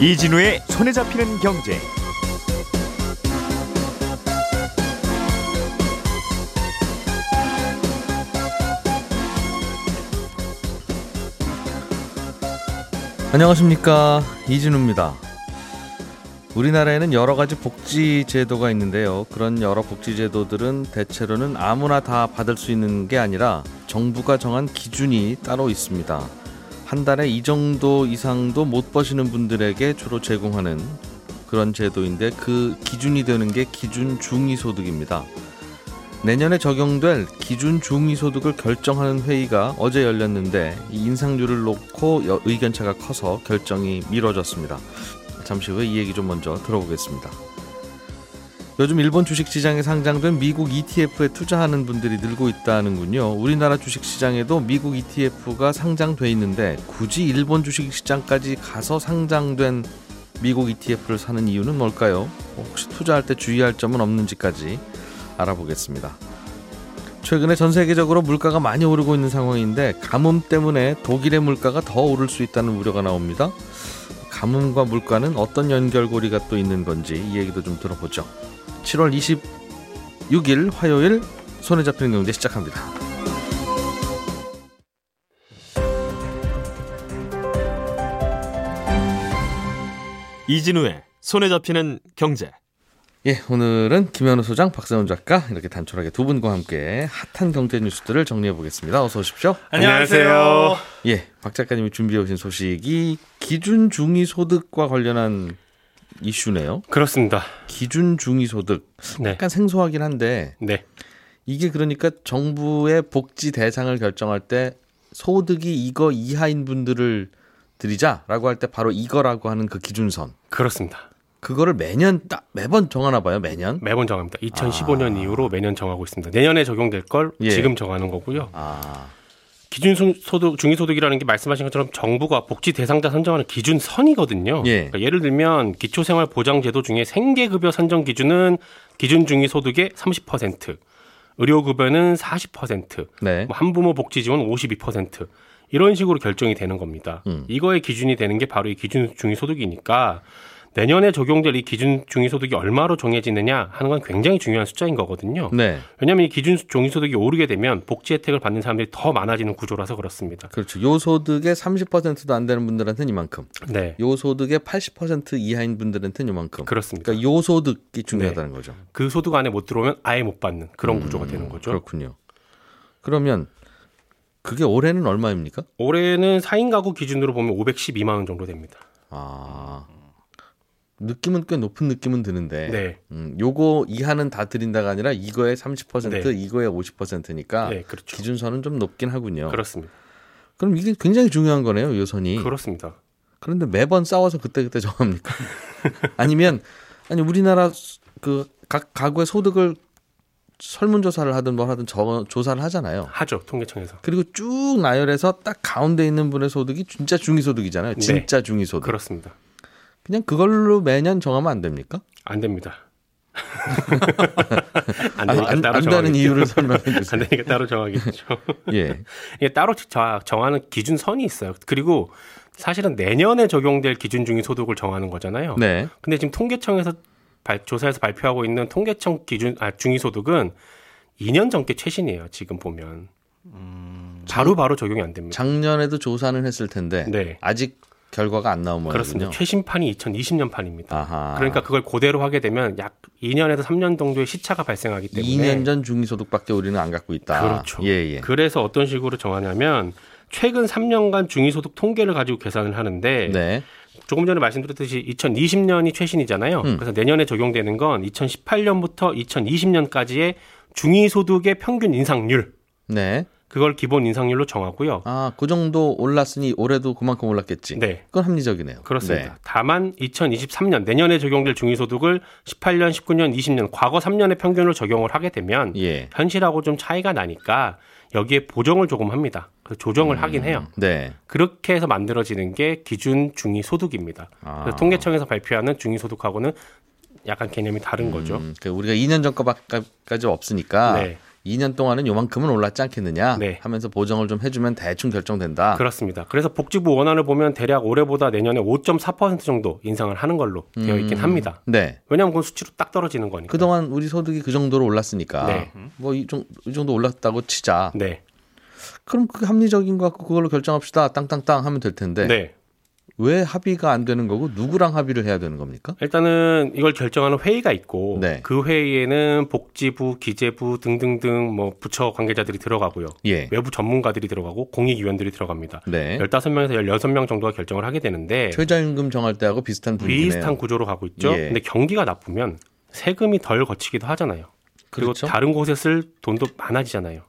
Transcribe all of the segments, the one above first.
이진우의 손에 잡히는 경제. 안녕하십니까 이진우입니다. 우리나라에는 여러 가지 복지 제도가 있는데요. 그런 여러 복지 제도들은 대체로는 아무나 다 받을 수 있는 게 아니라 정부가 정한 기준이 따로 있습니다. 한 달에 이 정도 이상도 못 버시는 분들에게 주로 제공하는 그런 제도인데 그 기준이 되는 게 기준 중위소득입니다. 내년에 적용될 기준 중위소득을 결정하는 회의가 어제 열렸는데 이 인상률을 놓고 의견차가 커서 결정이 미뤄졌습니다. 잠시 후에 이 얘기 좀 먼저 들어보겠습니다. 요즘 일본 주식시장에 상장된 미국 ETF에 투자하는 분들이 늘고 있다는군요. 우리나라 주식시장에도 미국 ETF가 상장돼 있는데 굳이 일본 주식시장까지 가서 상장된 미국 ETF를 사는 이유는 뭘까요? 혹시 투자할 때 주의할 점은 없는지까지 알아보겠습니다. 최근에 전 세계적으로 물가가 많이 오르고 있는 상황인데 가뭄 때문에 독일의 물가가 더 오를 수 있다는 우려가 나옵니다. 가뭄과 물가는 어떤 연결고리가 또 있는 건지 이 얘기도 좀 들어보죠. 7월 26일 화요일 손에 잡히는 경제 시작합니다. 이진우의 손에 잡히는 경제. 예, 오늘은 김현우 소장, 박세훈 작가 이렇게 단촐하게 두 분과 함께 핫한 경제 뉴스들을 정리해 보겠습니다. 어서 오십시오. 안녕하세요. 예, 박 작가님이 준비해 오신 소식이 기준 중위 소득과 관련한 이슈네요. 그렇습니다. 기준 중위 소득 네. 약간 생소하긴 한데 네. 이게 그러니까 정부의 복지 대상을 결정할 때 소득이 이거 이하인 분들을 드리자라고 할 때 바로 이거라고 하는 그 기준선. 그렇습니다. 그거를 매년 딱 매번 정하나 봐요. 매년. 매번 정합니다. 2015년 아. 이후로 매년 정하고 있습니다. 내년에 적용될 걸 예. 지금 정하는 거고요. 아. 기준 소득 중위소득이라는 게 말씀하신 것처럼 정부가 복지 대상자 선정하는 기준선이거든요. 예. 그러니까 예를 들면 기초생활보장제도 중에 생계급여 선정 기준은 기준 중위소득의 30%, 의료급여는 40%, 네. 뭐 한부모 복지 지원 52% 이런 식으로 결정이 되는 겁니다. 음. 이거의 기준이 되는 게 바로 이 기준 중위소득이니까 내년에 적용될 이 기준 중위소득이 얼마로 정해지느냐 하는 건 굉장히 중요한 숫자인 거거든요. 네. 왜냐하면 이 기준 중위소득이 오르게 되면 복지 혜택을 받는 사람들이 더 많아지는 구조라서 그렇습니다. 그렇죠. 요 소득의 30%도 안 되는 분들한테는 이만큼. 네. 요 소득의 80% 이하인 분들한테는 이만큼. 그렇습니다. 그러니까 요 소득이 중요하다는 네. 거죠. 그 소득 안에 못 들어오면 아예 못 받는 그런 음, 구조가 되는 거죠. 그렇군요. 그러면 그게 올해는 얼마입니까? 올해는 4인 가구 기준으로 보면 512만 원 정도 됩니다. 아. 느낌은 꽤 높은 느낌은 드는데 네. 음, 요거 이하는 다 드린다가 아니라 이거의 30% 네. 이거의 50%니까 네, 그렇죠. 기준선은 좀 높긴 하군요. 그렇습니다. 그럼 이게 굉장히 중요한 거네요, 요 선이. 그렇습니다. 그런데 매번 싸워서 그때그때 정합니까? 아니면 아니 우리나라 그 각 가구의 소득을 설문조사를 하든 뭘 하든 저, 조사를 하잖아요. 하죠. 통계청에서. 그리고 쭉 나열해서 딱 가운데 있는 분의 소득이 진짜 중위소득이잖아요. 네. 진짜 중위소득. 그렇습니다. 그냥 그걸로 매년 정하면 안 됩니까? 안 됩니다. 안 되니까 안, 따로 안 되는 이유를 설명해 주세요. 안 되니까 따로 정하겠죠. 예. 이게 따로 정하는 기준선이 있어요. 그리고 사실은 내년에 적용될 기준 중위 소득을 정하는 거잖아요. 네. 근데 지금 통계청에서 발, 조사에서 발표하고 있는 통계청 기준 아 중위 소득은 2년 전께 최신이에요. 지금 보면. 음... 바로 바로 적용이 안 됩니다. 작년에도 조사는 했을 텐데 네. 아직 결과가 안 나온 모양이군요. 그렇습니다. 최신판이 2020년 판입니다. 아하. 그러니까 그걸 그대로 하게 되면 약 2년에서 3년 정도의 시차가 발생하기 때문에 2년 전 중위소득밖에 우리는 안 갖고 있다. 그렇죠. 예, 예. 그래서 어떤 식으로 정하냐면 최근 3년간 중위소득 통계를 가지고 계산을 하는데 네. 조금 전에 말씀드렸듯이 2020년이 최신이잖아요. 음. 그래서 내년에 적용되는 건 2018년부터 2020년까지의 중위소득의 평균 인상률. 네. 그걸 기본 인상률로 정하고요. 아, 그 정도 올랐으니 올해도 그만큼 올랐겠지. 네. 그건 합리적이네요. 그렇습니다. 네. 다만 2023년 내년에 적용될 중위소득을 18년, 19년, 20년 과거 3년의 평균을 적용을 하게 되면 예. 현실하고 좀 차이가 나니까 여기에 보정을 조금 합니다. 조정을 음, 하긴 해요. 네. 그렇게 해서 만들어지는 게 기준 중위소득입니다. 아. 통계청에서 발표하는 중위소득하고는 약간 개념이 다른 음, 거죠. 그러니까 우리가 2년 전 거까지 없으니까 네. 2년 동안은 요만큼은 올랐지 않겠느냐 네. 하면서 보정을 좀 해주면 대충 결정된다. 그렇습니다. 그래서 복지부 원안을 보면 대략 올해보다 내년에 5.4% 정도 인상을 하는 걸로 되어 있긴 음. 합니다. 네. 왜냐하면 그 수치로 딱 떨어지는 거니까. 그동안 우리 소득이 그 정도로 올랐으니까 네. 뭐이 이 정도 올랐다고 치자. 네. 그럼 그 합리적인 것 같고 그걸로 결정합시다. 땅땅땅 하면 될 텐데. 네. 왜 합의가 안 되는 거고 누구랑 합의를 해야 되는 겁니까? 일단은 이걸 결정하는 회의가 있고 네. 그 회의에는 복지부, 기재부 등등등 뭐 부처 관계자들이 들어가고요. 예. 외부 전문가들이 들어가고 공익위원들이 들어갑니다. 네. 15명에서 16명 정도가 결정을 하게 되는데 최저임금 정할 때하고 비슷한 분위기네요. 비슷한 구조로 가고 있죠. 예. 근데 경기가 나쁘면 세금이 덜 거치기도 하잖아요. 그리고 그렇죠? 다른 곳에 쓸 돈도 많아지잖아요.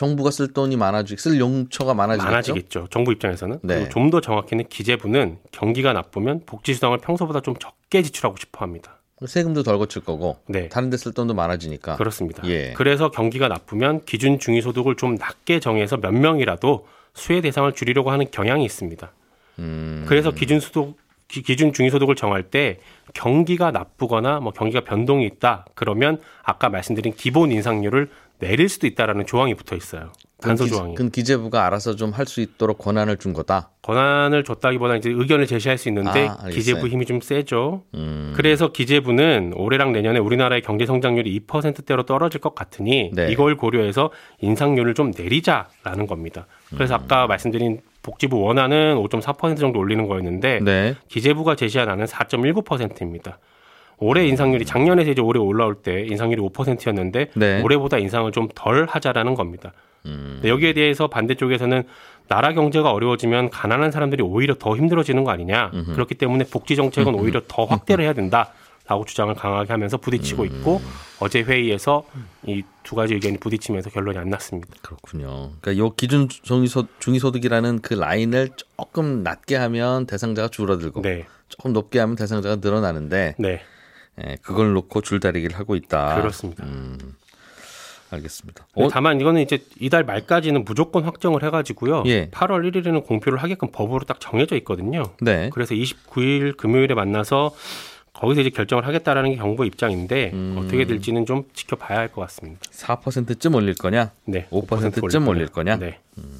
정부가 쓸 돈이 많아지 쓸 용처가 많아지겠죠. 많아지겠죠. 정부 입장에서는. 네. 좀 더 정확히는 기재부는 경기가 나쁘면 복지 수당을 평소보다 좀 적게 지출하고 싶어 합니다. 세금도 덜 거칠 거고 네. 다른 데 쓸 돈도 많아지니까. 그렇습니다. 예. 그래서 경기가 나쁘면 기준 중위소득을 좀 낮게 정해서 몇 명이라도 수혜 대상을 줄이려고 하는 경향이 있습니다. 음... 그래서 기준 소득 기준 중위소득을 정할 때 경기가 나쁘거나 뭐 경기가 변동이 있다 그러면 아까 말씀드린 기본 인상률을 내릴 수도 있다라는 조항이 붙어 있어요. 단서 조항이. 그건 기재부가 알아서 좀 할 수 있도록 권한을 준 거다. 권한을 줬다기보다 이제 의견을 제시할 수 있는데 아, 기재부 힘이 좀 세죠. 음. 그래서 기재부는 올해랑 내년에 우리나라의 경제 성장률이 2%대로 떨어질 것 같으니 네. 이걸 고려해서 인상률을 좀 내리자라는 겁니다. 그래서 음. 아까 말씀드린 복지부 원안은 5.4% 정도 올리는 거였는데 네. 기재부가 제시한 안은 4.19%입니다. 올해 인상률이 작년에 이제 올해 올라올 때 인상률이 5%였는데 네. 올해보다 인상을 좀 덜 하자라는 겁니다. 음. 여기에 대해서 반대쪽에서는 나라 경제가 어려워지면 가난한 사람들이 오히려 더 힘들어지는 거 아니냐. 음흠. 그렇기 때문에 복지 정책은 음흠. 오히려 더 확대를 해야 된다. 라고 주장을 강하게 하면서 부딪히고 음. 있고 어제 회의에서 이 두 가지 의견이 부딪히면서 결론이 안 났습니다. 그렇군요. 그러니까 요 기준 중위소, 중위소득이라는 그 라인을 조금 낮게 하면 대상자가 줄어들고 네. 조금 높게 하면 대상자가 늘어나는데 네. 예, 그걸 놓고 줄다리기를 하고 있다. 그렇습니다. 음, 알겠습니다. 어? 다만 이거는 이제 이달 말까지는 무조건 확정을 해가지고요. 예. 8월 1일에는 공표를 하게끔 법으로 딱 정해져 있거든요. 네. 그래서 29일 금요일에 만나서 거기서 이제 결정을 하겠다라는 게 정부 입장인데 음. 어떻게 될지는 좀 지켜봐야 할 것 같습니다. 4%쯤 올릴 거냐? 네. 5%쯤 올릴 거냐? 네. 음.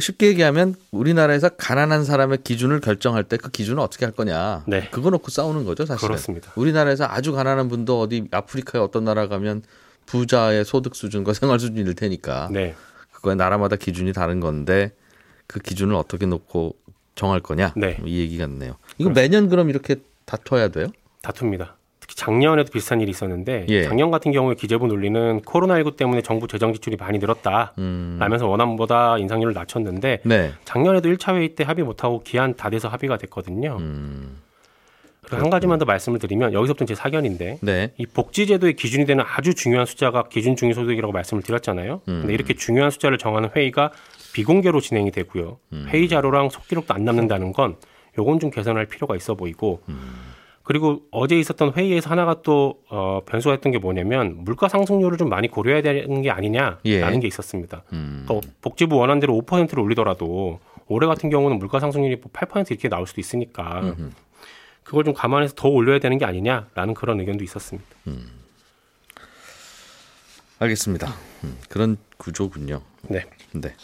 쉽게 얘기하면 우리나라에서 가난한 사람의 기준을 결정할 때 그 기준을 어떻게 할 거냐. 네. 그거 놓고 싸우는 거죠, 사실. 그렇습니다. 우리나라에서 아주 가난한 분도 어디 아프리카의 어떤 나라 가면 부자의 소득 수준과 생활 수준일 테니까. 네. 그거에 나라마다 기준이 다른 건데 그 기준을 어떻게 놓고 정할 거냐. 네. 이 얘기 같네요. 이거. 매년 그럼 이렇게 다퉈야 돼요? 다툽니다. 작년에도 비슷한 일이 있었는데 예. 작년 같은 경우에 기재부 논리는 코로나19 때문에 정부 재정 지출이 많이 늘었다 음. 라면서 원안보다 인상률을 낮췄는데 네. 작년에도 1차 회의 때 합의 못하고 기한 다 돼서 합의가 됐거든요. 음. 그리고 한 가지만 더 말씀을 드리면 여기서부터 제 사견인데 네. 이 복지제도의 기준이 되는 아주 중요한 숫자가 기준 중위소득이라고 말씀을 드렸잖아요. 음. 근데 이렇게 중요한 숫자를 정하는 회의가 비공개로 진행이 되고요. 음. 회의 자료랑 속기록도 안 남는다는 건 요건 좀 개선할 필요가 있어 보이고 음. 그리고 어제 있었던 회의에서 하나가 또 어, 변수가 했던 게 뭐냐면 물가 상승률을 좀 많이 고려해야 되는 게 아니냐라는 예. 게 있었습니다. 음. 그러니까 복지부 원안대로 5%를 올리더라도 올해 같은 경우는 물가 상승률이 8%뭐 이렇게 나올 수도 있으니까 음흠. 그걸 좀 감안해서 더 올려야 되는 게 아니냐라는 그런 의견도 있었습니다. 음. 알겠습니다. 음, 그런 구조군요. 네. 네.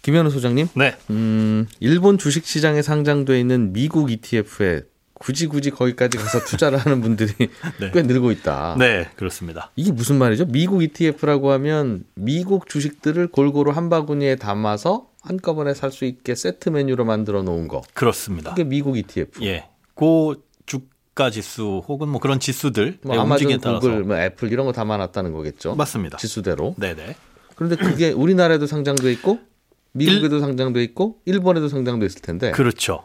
김현우 소장님. 네. 음, 일본 주식 시장에 상장돼 있는 미국 ETF에 굳이 굳이 거기까지 가서 투자를 하는 분들이 네. 꽤 늘고 있다. 네, 그렇습니다. 이게 무슨 말이죠? 미국 ETF라고 하면 미국 주식들을 골고루 한 바구니에 담아서 한꺼번에 살 수 있게 세트 메뉴로 만들어 놓은 거. 그렇습니다. 그게 미국 ETF. 예. 고 주가 지수 혹은 뭐 그런 지수들 뭐 아마존, 구글, 뭐 애플 이런 거 담아놨다는 거겠죠. 맞습니다. 지수대로. 네네. 그런데 그게 우리나라에도 상장돼 있고 미국에도 일... 상장돼 있고 일본에도 상장돼 있을 텐데. 그렇죠.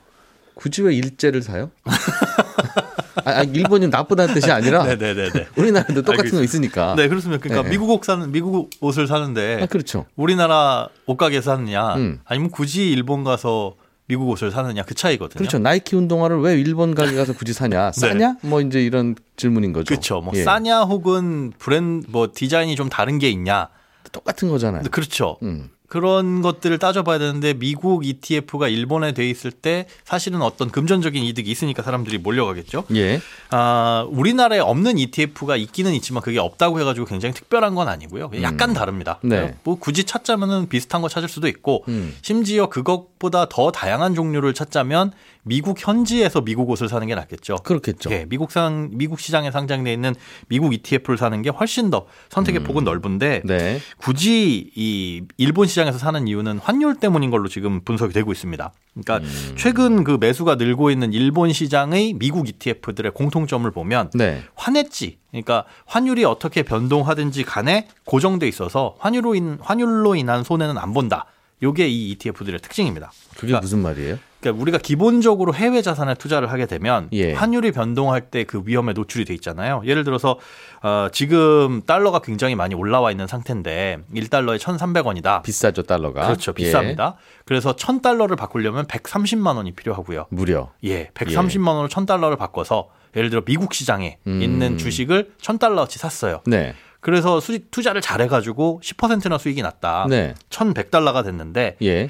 굳이 왜 일제를 사요? 아, 일본이 나쁘다는 뜻이 아니라 네네네네. 우리나라도 똑같은 거 있으니까. 네, 그렇습니다. 그러니까 네. 미국 옷 사는 미국 옷을 사는데 아, 그렇죠. 우리나라 옷가게 사느냐 음. 아니면 굳이 일본 가서 미국 옷을 사느냐 그 차이거든요. 그렇죠. 나이키 운동화를 왜 일본 가게 가서 굳이 사냐? 네. 싸냐? 네. 뭐 이제 이런 질문인 거죠. 그렇죠. 뭐 예. 싸냐 혹은 브랜드 뭐 디자인이 좀 다른 게 있냐? 똑같은 거잖아요. 그렇죠. 음. 그런 것들을 따져봐야 되는데 미국 ETF가 일본에 돼 있을 때 사실은 어떤 금전적인 이득이 있으니까 사람들이 몰려가겠죠. 예. 아 우리나라에 없는 ETF가 있기는 있지만 그게 없다고 해가지고 굉장히 특별한 건 아니고요. 약간 음. 다릅니다. 네. 뭐 굳이 찾자면은 비슷한 거 찾을 수도 있고 음. 심지어 그것 보다 더 다양한 종류를 찾자면 미국 현지에서 미국 옷을 사는 게 낫겠죠. 그렇겠죠. 예, 미국 상 미국 시장에 상장돼 있는 미국 ETF를 사는 게 훨씬 더 선택의 음. 폭은 넓은데 네. 굳이 이 일본 시장에서 사는 이유는 환율 때문인 걸로 지금 분석이 되고 있습니다. 그러니까 음. 최근 그 매수가 늘고 있는 일본 시장의 미국 ETF들의 공통점을 보면 네. 환했지. 그러니까 환율이 어떻게 변동하든지 간에 고정돼 있어서 환율로 인 환율로 인한 손해는 안 본다. 요게 이 ETF들의 특징입니다. 그게 그러니까 무슨 말이에요? 그러니까 우리가 기본적으로 해외 자산에 투자를 하게 되면 예. 환율이 변동할 때 그 위험에 노출이 돼 있잖아요. 예를 들어서 어, 지금 달러가 굉장히 많이 올라와 있는 상태인데 1달러에 1,300원이다. 비싸죠, 달러가. 그렇죠. 비쌉니다. 예. 그래서 1,000달러를 바꾸려면 130만 원이 필요하고요. 무려. 예. 130만 원으로 1,000달러를 바꿔서 예를 들어 미국 시장에 음. 있는 주식을 1,000달러치 샀어요. 네. 그래서 수익 투자를 잘해 가지고 10%나 수익이 났다. 네. 1,100달러가 됐는데 예.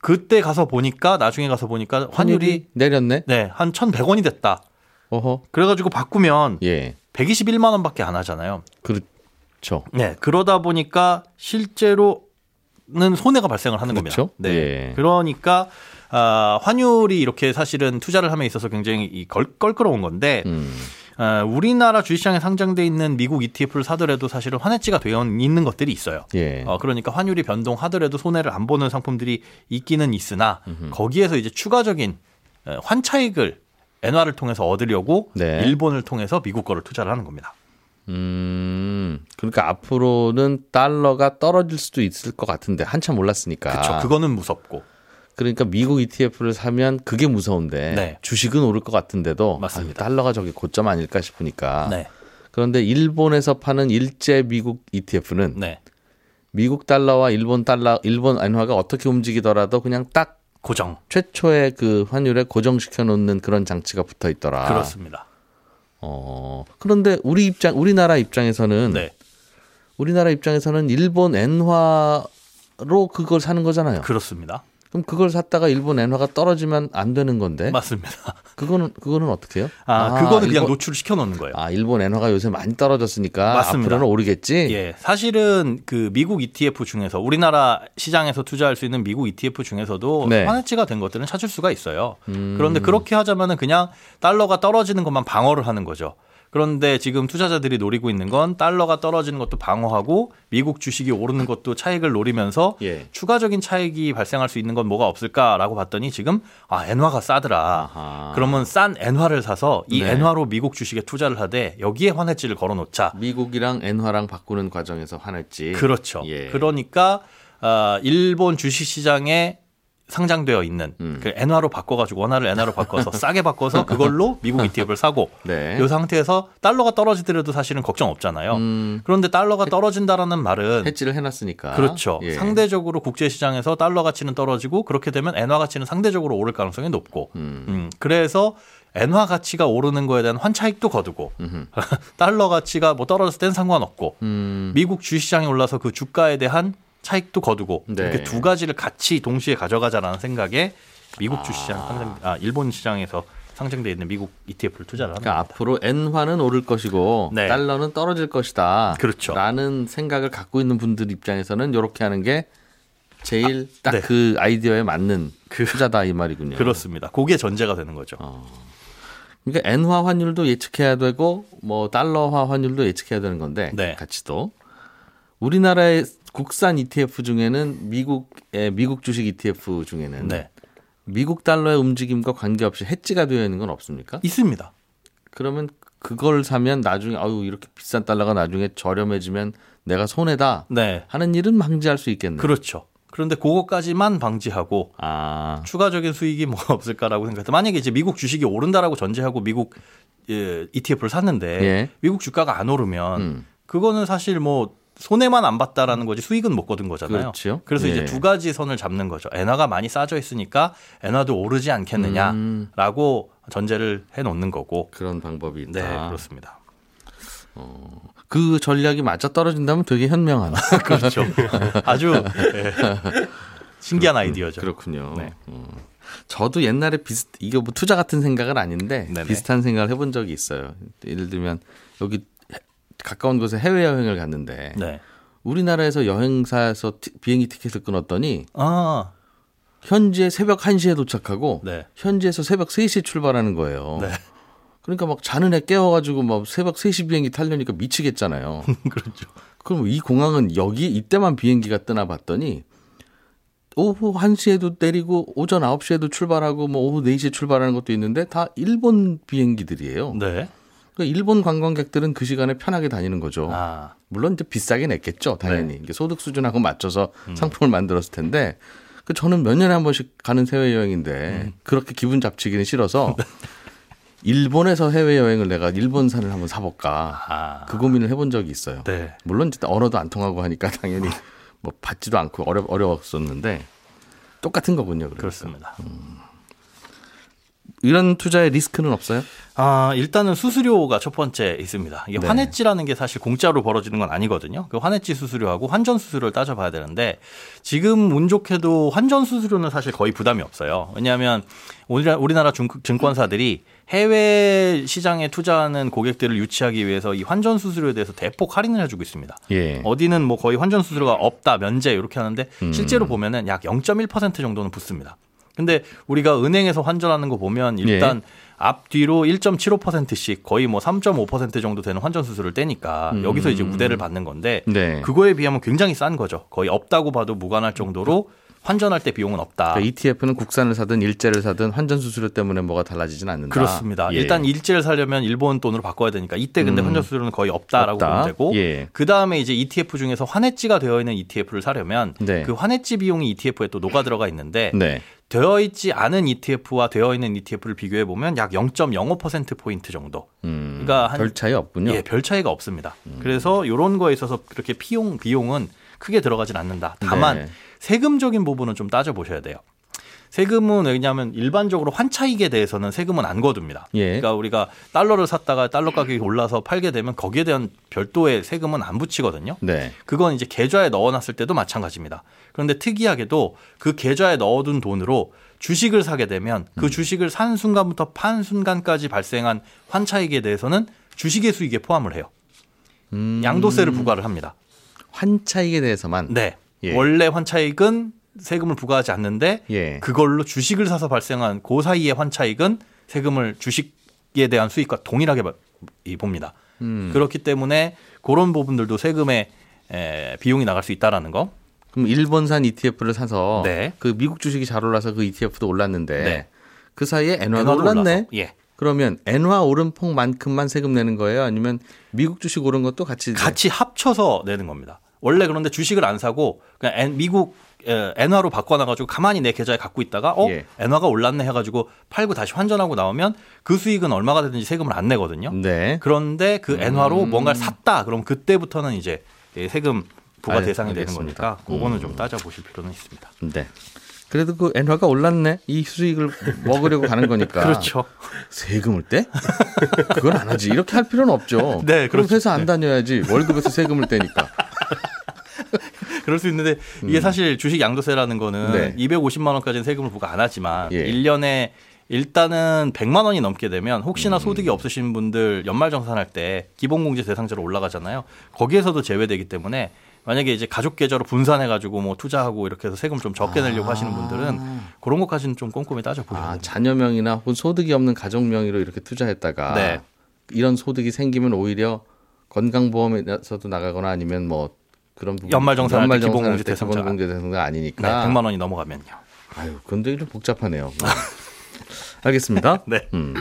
그때 가서 보니까 나중에 가서 보니까 환율이 내렸네. 네, 한 1,100원이 됐다. 어허. 그래가지고 바꾸면 예. 121만 원밖에 안 하잖아요. 그렇죠. 네, 그러다 보니까 실제로는 손해가 발생을 하는 그렇죠? 겁니다. 네, 예. 그러니까 아, 환율이 이렇게 사실은 투자를 함에 있어서 굉장히 걸, 껄끄러운 건데. 음. 어, 우리나라 주식시장에 상장돼 있는 미국 ETF를 사더라도 사실은 환해지가 되어 있는 것들이 있어요. 예. 어, 그러니까 환율이 변동하더라도 손해를 안 보는 상품들이 있기는 있으나 음흠. 거기에서 이제 추가적인 어, 환차익을 엔화를 통해서 얻으려고 네. 일본을 통해서 미국 거를 투자를 하는 겁니다. 음, 그러니까 앞으로는 달러가 떨어질 수도 있을 것 같은데 한참 올랐으니까. 그렇죠. 그거는 무섭고. 그러니까 미국 ETF를 사면 그게 무서운데 네. 주식은 오를 것 같은데도 맞습니다. 아, 달러가 저기 고점 아닐까 싶으니까. 네. 그런데 일본에서 파는 일제 미국 ETF는 네. 미국 달러와 일본 달러, 일본 엔화가 어떻게 움직이더라도 그냥 딱 고정. 최초의 그 환율에 고정시켜 놓는 그런 장치가 붙어 있더라. 그렇습니다. 어. 그런데 우리 입장 우리나라 입장에서는 네. 우리나라 입장에서는 일본 엔화로 그걸 사는 거잖아요. 그렇습니다. 그럼 그걸 샀다가 일본 엔화가 떨어지면 안 되는 건데. 맞습니다. 그거는 그거는 어떻게 해요? 아, 아 그거는 그냥 노출을 시켜 놓는 거예요. 아, 일본 엔화가 요새 많이 떨어졌으니까 맞습니다. 앞으로는 오르겠지. 예. 사실은 그 미국 ETF 중에서 우리나라 시장에서 투자할 수 있는 미국 ETF 중에서도 네. 환해치가 된 것들은 찾을 수가 있어요. 음. 그런데 그렇게 하자면은 그냥 달러가 떨어지는 것만 방어를 하는 거죠. 그런데 지금 투자자들이 노리고 있는 건 달러가 떨어지는 것도 방어하고 미국 주식이 오르는 것도 차익을 노리면서 예. 추가적인 차익이 발생할 수 있는 건 뭐가 없을까라고 봤더니 지금 아 엔화가 싸더라. 아하. 그러면 싼 엔화를 사서 이 네. 엔화로 미국 주식에 투자를 하되 여기에 환해지를 걸어놓자. 미국이랑 엔화랑 바꾸는 과정에서 환해지. 그렇죠. 예. 그러니까 어, 일본 주식 시장에 상장되어 있는 음. 그 엔화로 바꿔가지고 원화를 엔화로 바꿔서 싸게 바꿔서 그걸로 미국 ETF를 사고 네. 이 상태에서 달러가 떨어지더라도 사실은 걱정 없잖아요. 음. 그런데 달러가 떨어진다라는 말은 해지를 해놨으니까 그렇죠. 예. 상대적으로 국제 시장에서 달러 가치는 떨어지고 그렇게 되면 엔화 가치는 상대적으로 오를 가능성이 높고 음. 음. 그래서 엔화 가치가 오르는 거에 대한 환차익도 거두고 달러 가치가 뭐 떨어졌을 땐 상관없고 음. 미국 주식시장에 올라서 그 주가에 대한 차익도 거두고 네. 이렇게 두 가지를 같이 동시에 가져가자라는 생각에 미국 아. 주시장 상장 아 일본 시장에서 상장돼 있는 미국 ETF를 투자를 그러니까 합니다. 앞으로 엔화는 오를 것이고 네. 달러는 떨어질 것이다. 그렇죠. 라는 생각을 갖고 있는 분들 입장에서는 이렇게 하는 게 제일 아, 딱그 네. 아이디어에 맞는 그, 투자다 이 말이군요. 그렇습니다. 그게 전제가 되는 거죠. 어. 그러니까 엔화 환율도 예측해야 되고 뭐 달러화 환율도 예측해야 되는 건데 네. 가치도 우리나라의 국산 ETF 중에는 미국의 미국 주식 ETF 중에는 네. 미국 달러의 움직임과 관계없이 해지가 되어 있는 건 없습니까? 있습니다. 그러면 그걸 사면 나중에 아유 이렇게 비싼 달러가 나중에 저렴해지면 내가 손해다 네. 하는 일은 방지할 수 있겠네요. 그렇죠. 그런데 그것까지만 방지하고 아. 추가적인 수익이 뭐가 없을까라고 생각해 만약에 이제 미국 주식이 오른다라고 전제하고 미국 예, ETF를 샀는데 예. 미국 주가가 안 오르면 음. 그거는 사실 뭐 손해만 안 봤다라는 거지 수익은 못 거둔 거잖아요. 그렇죠. 그래서 예. 이제 두 가지 선을 잡는 거죠. 엔화가 많이 싸져 있으니까 엔화도 오르지 않겠느냐라고 음. 전제를 해 놓는 거고 그런 방법이 있다. 네, 그렇습니다. 어, 그 전략이 맞아 떨어진다면 되게 현명하다. 그렇죠. 아주 네. 신기한 아이디어죠. 그렇군요. 네. 어. 저도 옛날에 비슷 이게 뭐 투자 같은 생각은 아닌데 네네. 비슷한 생각을 해본 적이 있어요. 예를 들면 여기 가까운 곳에 해외 여행을 갔는데 네. 우리나라에서 여행사에서 티, 비행기 티켓을 끊었더니 아. 현지에 새벽 1시에 도착하고 네. 현지에서 새벽 3시에 출발하는 거예요. 네. 그러니까 막 자는 애 깨워가지고 막 새벽 3시 비행기 타려니까 미치겠잖아요. 그렇죠. 그럼 이 공항은 여기 이때만 비행기가 뜨나 봤더니 오후 1시에도 내리고 오전 9시에도 출발하고 뭐 오후 4시에 출발하는 것도 있는데 다 일본 비행기들이에요. 네. 그러니까 일본 관광객들은 그 시간에 편하게 다니는 거죠. 아. 물론 이제 비싸게 냈겠죠, 당연히. 네. 소득 수준하고 맞춰서 음. 상품을 만들었을 텐데 그 저는 몇 년에 한 번씩 가는 해외 여행인데 음. 그렇게 기분 잡치기는 싫어서 일본에서 해외 여행을 내가 일본산을 한번 사볼까 아. 그 고민을 해본 적이 있어요. 네. 물론 언어도 안 통하고 하니까 당연히 뭐 받지도 않고 어려 어려웠었는데 똑같은 거군요. 그러니까. 그렇습니다 음. 이런 투자의 리스크는 없어요? 아, 일단은 수수료가 첫 번째 있습니다. 이게 네. 환해지라는 게 사실 공짜로 벌어지는 건 아니거든요. 그 환해지 수수료하고 환전 수수료를 따져봐야 되는데 지금 운 좋게도 환전 수수료는 사실 거의 부담이 없어요. 왜냐하면 우리나라 증권사들이 해외 시장에 투자하는 고객들을 유치하기 위해서 이 환전 수수료에 대해서 대폭 할인을 해주고 있습니다. 예. 어디는 뭐 거의 환전 수수료가 없다 면제 이렇게 하는데 음. 실제로 보면은 약 0.1% 정도는 붙습니다. 근데 우리가 은행에서 환전하는 거 보면 일단 예. 앞뒤로 1.75%씩 거의 뭐 3.5% 정도 되는 환전 수수료를 떼니까 음. 여기서 이제 우대를 받는 건데 네. 그거에 비하면 굉장히 싼 거죠. 거의 없다고 봐도 무관할 정도로 환전할 때 비용은 없다. 그러니까 ETF는 국산을 사든 일제를 사든 환전 수수료 때문에 뭐가 달라지진 않는다. 그렇습니다. 예. 일단 일제를 사려면 일본 돈으로 바꿔야 되니까 이때 근데 음. 환전 수수료는 거의 없다라고 없다. 보면 되고 예. 그 다음에 이제 ETF 중에서 환해지가 되어 있는 ETF를 사려면 네. 그 환해지 비용이 ETF에 또 녹아 들어가 있는데 네. 되어 있지 않은 ETF와 되어 있는 ETF를 비교해 보면 약 0.05% 포인트 정도. 음, 그러니까 한, 별 차이 없군요. 예, 별 차이가 없습니다. 음. 그래서 이런 거에 있어서 그렇게 비용 비용은 크게 들어가진 않는다. 다만 네. 세금적인 부분은 좀 따져 보셔야 돼요. 세금은 왜냐하면 일반적으로 환차익에 대해서는 세금은 안 거둡니다. 예. 그러니까 우리가 달러를 샀다가 달러 가격이 올라서 팔게 되면 거기에 대한 별도의 세금은 안 붙이거든요. 네. 그건 이제 계좌에 넣어놨을 때도 마찬가지입니다. 그런데 특이하게도 그 계좌에 넣어둔 돈으로 주식을 사게 되면 그 음. 주식을 산 순간부터 판 순간까지 발생한 환차익에 대해서는 주식의 수익에 포함을 해요. 음. 양도세를 부과를 합니다. 환차익에 대해서만? 네. 예. 원래 환차익은 세금을 부과하지 않는데 예. 그걸로 주식을 사서 발생한 그 사이의 환차익은 세금을 주식에 대한 수익과 동일하게 봅니다. 음. 그렇기 때문에 그런 부분들도 세금에 에, 비용이 나갈 수 있다라는 거. 그럼 일본산 ETF를 사서 네. 그 미국 주식이 잘 올라서 그 ETF도 올랐는데 네. 그 사이에 엔화가 올랐네. 예. 그러면 엔화 오른 폭만큼만 세금 내는 거예요? 아니면 미국 주식 오른 것도 같이 같이 합쳐서 내는 겁니다. 원래 그런데 주식을 안 사고 그냥 미국 엔화로 바꿔놔가지고 가만히 내 계좌에 갖고 있다가 어 예. 엔화가 올랐네 해가지고 팔고 다시 환전하고 나오면 그 수익은 얼마가 되든지 세금을 안 내거든요. 네. 그런데 그 엔화로 음. 뭔가를 샀다 그럼 그때부터는 이제 세금 부과 알, 대상이 알겠습니다. 되는 거니까 그거는 음. 좀 따져보실 필요는 있습니다. 네. 그래도 그 엔화가 올랐네. 이 수익을 먹으려고 가는 거니까. 그렇죠. 세금을 떼? 그건 안 하지. 이렇게 할 필요는 없죠. 네, 그럼 그렇죠. 회사 안 다녀야지. 월급에서 세금을 떼니까. 그럴 수 있는데 이게 음. 사실 주식 양도세라는 거는 네. 250만 원까지는 세금을 부과 안 하지만 예. 1년에 일단은 100만 원이 넘게 되면 혹시나 음. 소득이 없으신 분들 연말정산할 때 기본공제 대상자로 올라가잖아요. 거기에서도 제외되기 때문에 만약에 이제 가족 계좌로 분산해 가지고 뭐 투자하고 이렇게 해서 세금 좀 적게 내려고 아. 하시는 분들은 그런 것까지는 좀 꼼꼼히 따져 보셔야 아, 자녀명이나 혹은 소득이 없는 가족 명의로 이렇게 투자했다가 네. 이런 소득이 생기면 오히려 건강보험에서도 나가거나 아니면 뭐 그런 부분 연말정산 연말 기본공제 대상자 기본공제 대상자 아니니까 네, 100만 원이 넘어가면요. 아유, 근데 좀 복잡하네요. 알겠습니다. 네. 음.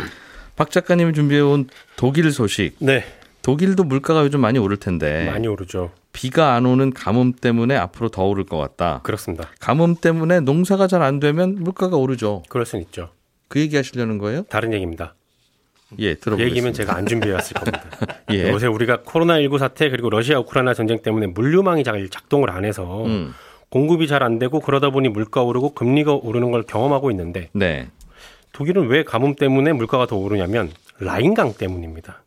박 작가님이 준비해 온 독일 소식. 네. 독일도 물가가 요즘 많이 오를 텐데. 많이 오르죠. 비가 안 오는 가뭄 때문에 앞으로 더 오를 것 같다. 그렇습니다. 가뭄 때문에 농사가 잘 안 되면 물가가 오르죠. 그럴 수는 있죠. 그 얘기 하시려는 거예요? 다른 얘기입니다. 예, 들어보겠습니다. 그 얘기면 제가 안 준비해 왔을 겁니다. 예. 요새 우리가 코로나19 사태 그리고 러시아 우크라이나 전쟁 때문에 물류망이 잘 작동을 안 해서 음. 공급이 잘 안 되고 그러다 보니 물가 오르고 금리가 오르는 걸 경험하고 있는데 네. 독일은 왜 가뭄 때문에 물가가 더 오르냐면 라인강 때문입니다.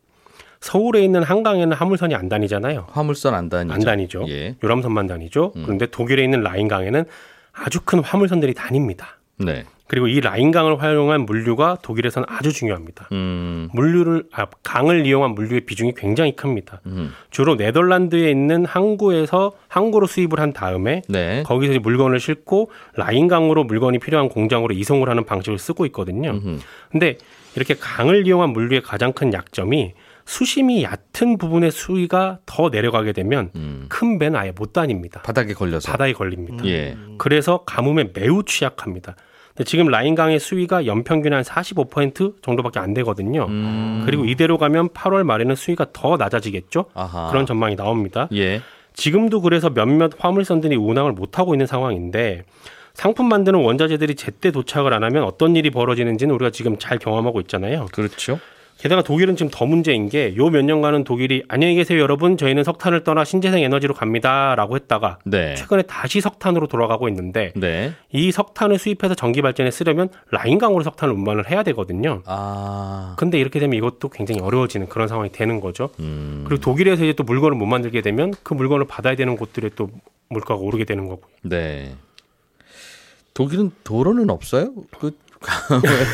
서울에 있는 한강에는 화물선이 안 다니잖아요. 화물선 안 다니죠. 안 다니죠. 예. 유람선만 다니죠. 음. 그런데 독일에 있는 라인강에는 아주 큰 화물선들이 다닙니다. 네. 그리고 이 라인강을 활용한 물류가 독일에서는 아주 중요합니다. 음. 물류를 아, 강을 이용한 물류의 비중이 굉장히 큽니다. 음. 주로 네덜란드에 있는 항구에서 항구로 수입을 한 다음에 네. 거기서 물건을 싣고 라인강으로 물건이 필요한 공장으로 이송을 하는 방식을 쓰고 있거든요. 음흠. 근데 이렇게 강을 이용한 물류의 가장 큰 약점이 수심이 얕은 부분의 수위가 더 내려가게 되면 음. 큰 배는 아예 못 다닙니다. 바닥에 걸려서 바닥에 걸립니다. 예. 그래서 가뭄에 매우 취약합니다. 지금 라인강의 수위가 연평균 한 45% 정도밖에 안 되거든요. 음. 그리고 이대로 가면 8월 말에는 수위가 더 낮아지겠죠. 아하. 그런 전망이 나옵니다. 예. 지금도 그래서 몇몇 화물선들이 운항을 못 하고 있는 상황인데 상품 만드는 원자재들이 제때 도착을 안 하면 어떤 일이 벌어지는지는 우리가 지금 잘 경험하고 있잖아요. 그렇죠. 게다가 독일은 지금 더 문제인 게 요 몇 년간은 독일이 안녕히 계세요 여러분 저희는 석탄을 떠나 신재생 에너지로 갑니다라고 했다가 네. 최근에 다시 석탄으로 돌아가고 있는데 네. 이 석탄을 수입해서 전기 발전에 쓰려면 라인강으로 석탄을 운반을 해야 되거든요. 아. 근데 이렇게 되면 이것도 굉장히 어려워지는 그런 상황이 되는 거죠. 음. 그리고 독일에서 이제 또 물건을 못 만들게 되면 그 물건을 받아야 되는 곳들에 또 물가가 오르게 되는 거고요. 네. 독일은 도로는 없어요? 그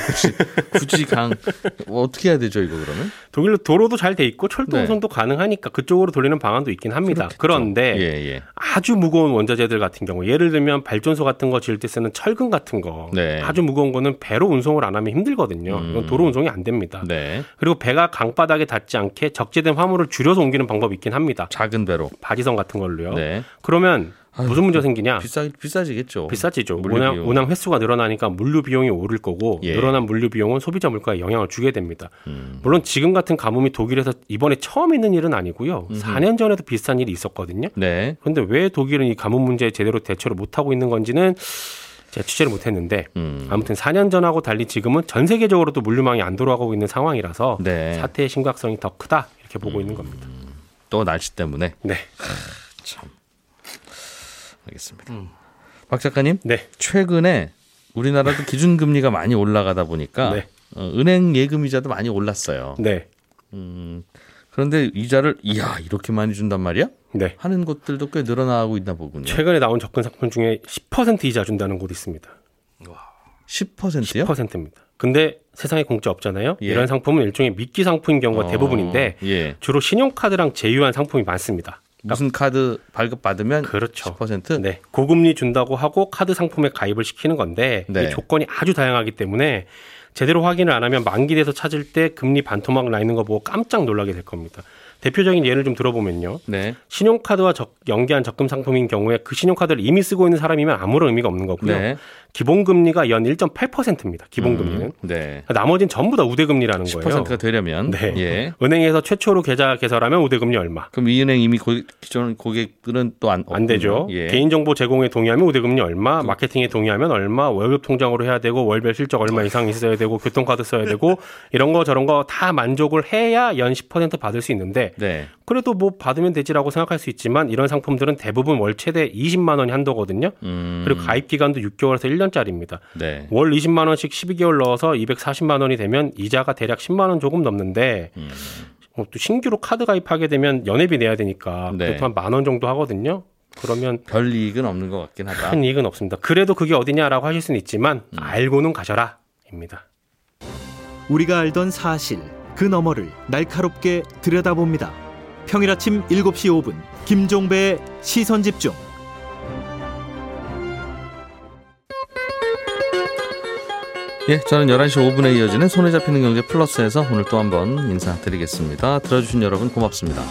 굳이, 굳이 강뭐 어떻게 해야 되죠 이거 그러면? 독일로 도로도 잘 돼 있고 철도 운송도 네. 가능하니까 그쪽으로 돌리는 방안도 있긴 합니다. 그렇겠죠. 그런데 예, 예. 아주 무거운 원자재들 같은 경우 예를 들면 발전소 같은 거 지을 때 쓰는 철근 같은 거 네. 아주 무거운 거는 배로 운송을 안 하면 힘들거든요. 음. 이건 도로 운송이 안 됩니다. 네. 그리고 배가 강바닥에 닿지 않게 적재된 화물을 줄여서 옮기는 방법이 있긴 합니다. 작은 배로 바지선 같은 걸로요. 네. 그러면 무슨 문제 생기냐? 비싸 비싸지겠죠. 비싸지죠. 운항, 운항 횟수가 늘어나니까 물류 비용이 오를 거고 예. 늘어난 물류 비용은 소비자 물가에 영향을 주게 됩니다. 음. 물론 지금 같은 가뭄이 독일에서 이번에 처음 있는 일은 아니고요. 음 4년 전에도 비슷한 일이 있었거든요. 네. 그런데 왜 독일은 이 가뭄 문제에 제대로 대처를 못 하고 있는 건지는 제가 취재를 못했는데 음. 아무튼 4년 전하고 달리 지금은 전 세계적으로도 물류망이 안 돌아가고 있는 상황이라서 네. 사태의 심각성이 더 크다 이렇게 보고 음. 있는 겁니다. 또 날씨 때문에. 네. 참. 알겠습니다. 음. 박 작가님, 네. 최근에 우리나라도 기준금리가 많이 올라가다 보니까 네. 어, 은행 예금 이자도 많이 올랐어요. 네. 음, 그런데 이자를 이야 이렇게 많이 준단 말이야? 네. 하는 곳들도 꽤 늘어나고 있나 보군요. 최근에 나온 접근 상품 중에 10% 이자 준다는 곳이 있습니다. 와. 10%요? 10%입니다. 근데 세상에 공짜 없잖아요. 예. 이런 상품은 일종의 미끼 상품인 경우가 어, 대부분인데 예. 주로 신용카드랑 제휴한 상품이 많습니다. 무슨 카드 발급 받으면 그렇죠. 10%? 네. 고금리 준다고 하고 카드 상품에 가입을 시키는 건데 네. 이 조건이 아주 다양하기 때문에 제대로 확인을 안 하면 만기 돼서 찾을 때 금리 반토막 나 있는 거 보고 깜짝 놀라게 될 겁니다. 대표적인 예를 좀 들어보면요. 네. 신용카드와 적, 연계한 적금 상품인 경우에 그 신용카드를 이미 쓰고 있는 사람이면 아무런 의미가 없는 거고요. 네. 기본금리가 연 1.8%입니다. 기본금리는. 음, 네. 나머지는 전부 다 우대금리라는 10%가 거예요. 10%가 되려면. 네. 예. 은행에서 최초로 계좌 개설하면 우대금리 얼마. 그럼 이 은행 이미 고, 기존 고객들은 또안 안 되죠. 예. 개인정보 제공에 동의하면 우대금리 얼마, 그 마케팅에 동의하면 얼마, 월급 통장으로 해야 되고 월별 실적 얼마 이상 있어야 되고 교통카드 써야 되고 이런 거 저런 거 다 만족을 해야 연 10% 받을 수 있는데 네. 그래도 뭐 받으면 되지라고 생각할 수 있지만 이런 상품들은 대부분 월 최대 20만 원이 한도거든요. 음. 그리고 가입 기간도 6개월에서 1년짜리입니다. 네. 월 20만 원씩 12개월 넣어서 240만 원이 되면 이자가 대략 10만 원 조금 넘는데 음. 어, 또 신규로 카드 가입하게 되면 연회비 내야 되니까 네. 보통 한 만 원 정도 하거든요. 그러면 별 이익은 없는 것 같긴 하다. 큰 이익은 없습니다. 그래도 그게 어디냐라고 하실 수는 있지만 음. 알고는 가셔라입니다. 우리가 알던 사실 그 너머를 날카롭게 들여다봅니다. 평일 아침 7시 5분 김종배의 시선 집중. 예, 저는 11시 5분에 이어지는 손에 잡히는 경제 플러스에서 오늘 또 한번 인사드리겠습니다. 들어주신 여러분 고맙습니다.